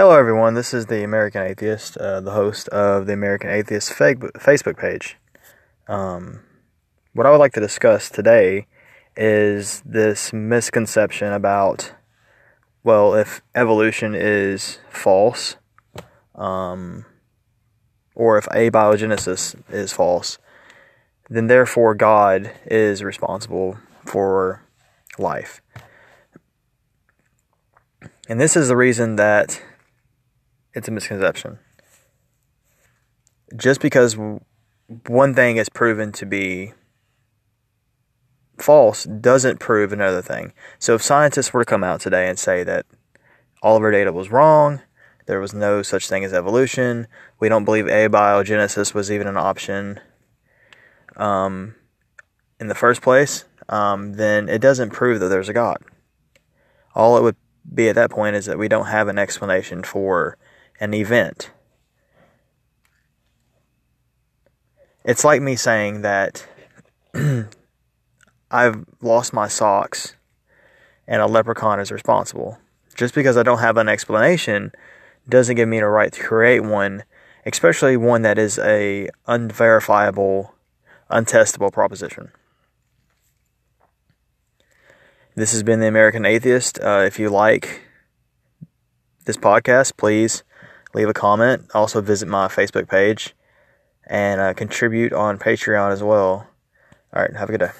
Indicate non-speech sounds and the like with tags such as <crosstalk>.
Hello, everyone. This is the American Atheist, uh, the host of the American Atheist Facebook page. Um, what I would like to discuss today is this misconception about, well, if evolution is false, um, or if abiogenesis is false, then therefore God is responsible for life. And this is the reason that it's a misconception. Just because one thing is proven to be false doesn't prove another thing. So if scientists were to come out today and say that all of our data was wrong, there was no such thing as evolution, we don't believe abiogenesis was even an option um, in the first place, um, then it doesn't prove that there's a God. All it would be at that point is that we don't have an explanation for an event. It's like me saying that <clears throat> I've lost my socks and a leprechaun is responsible. Just because I don't have an explanation doesn't give me the right to create one, especially one that is a unverifiable, untestable proposition. This has been the American Atheist. Uh, if you like this podcast, please leave a comment. Also, visit my Facebook page and uh, contribute on Patreon as well. All right, have a good day.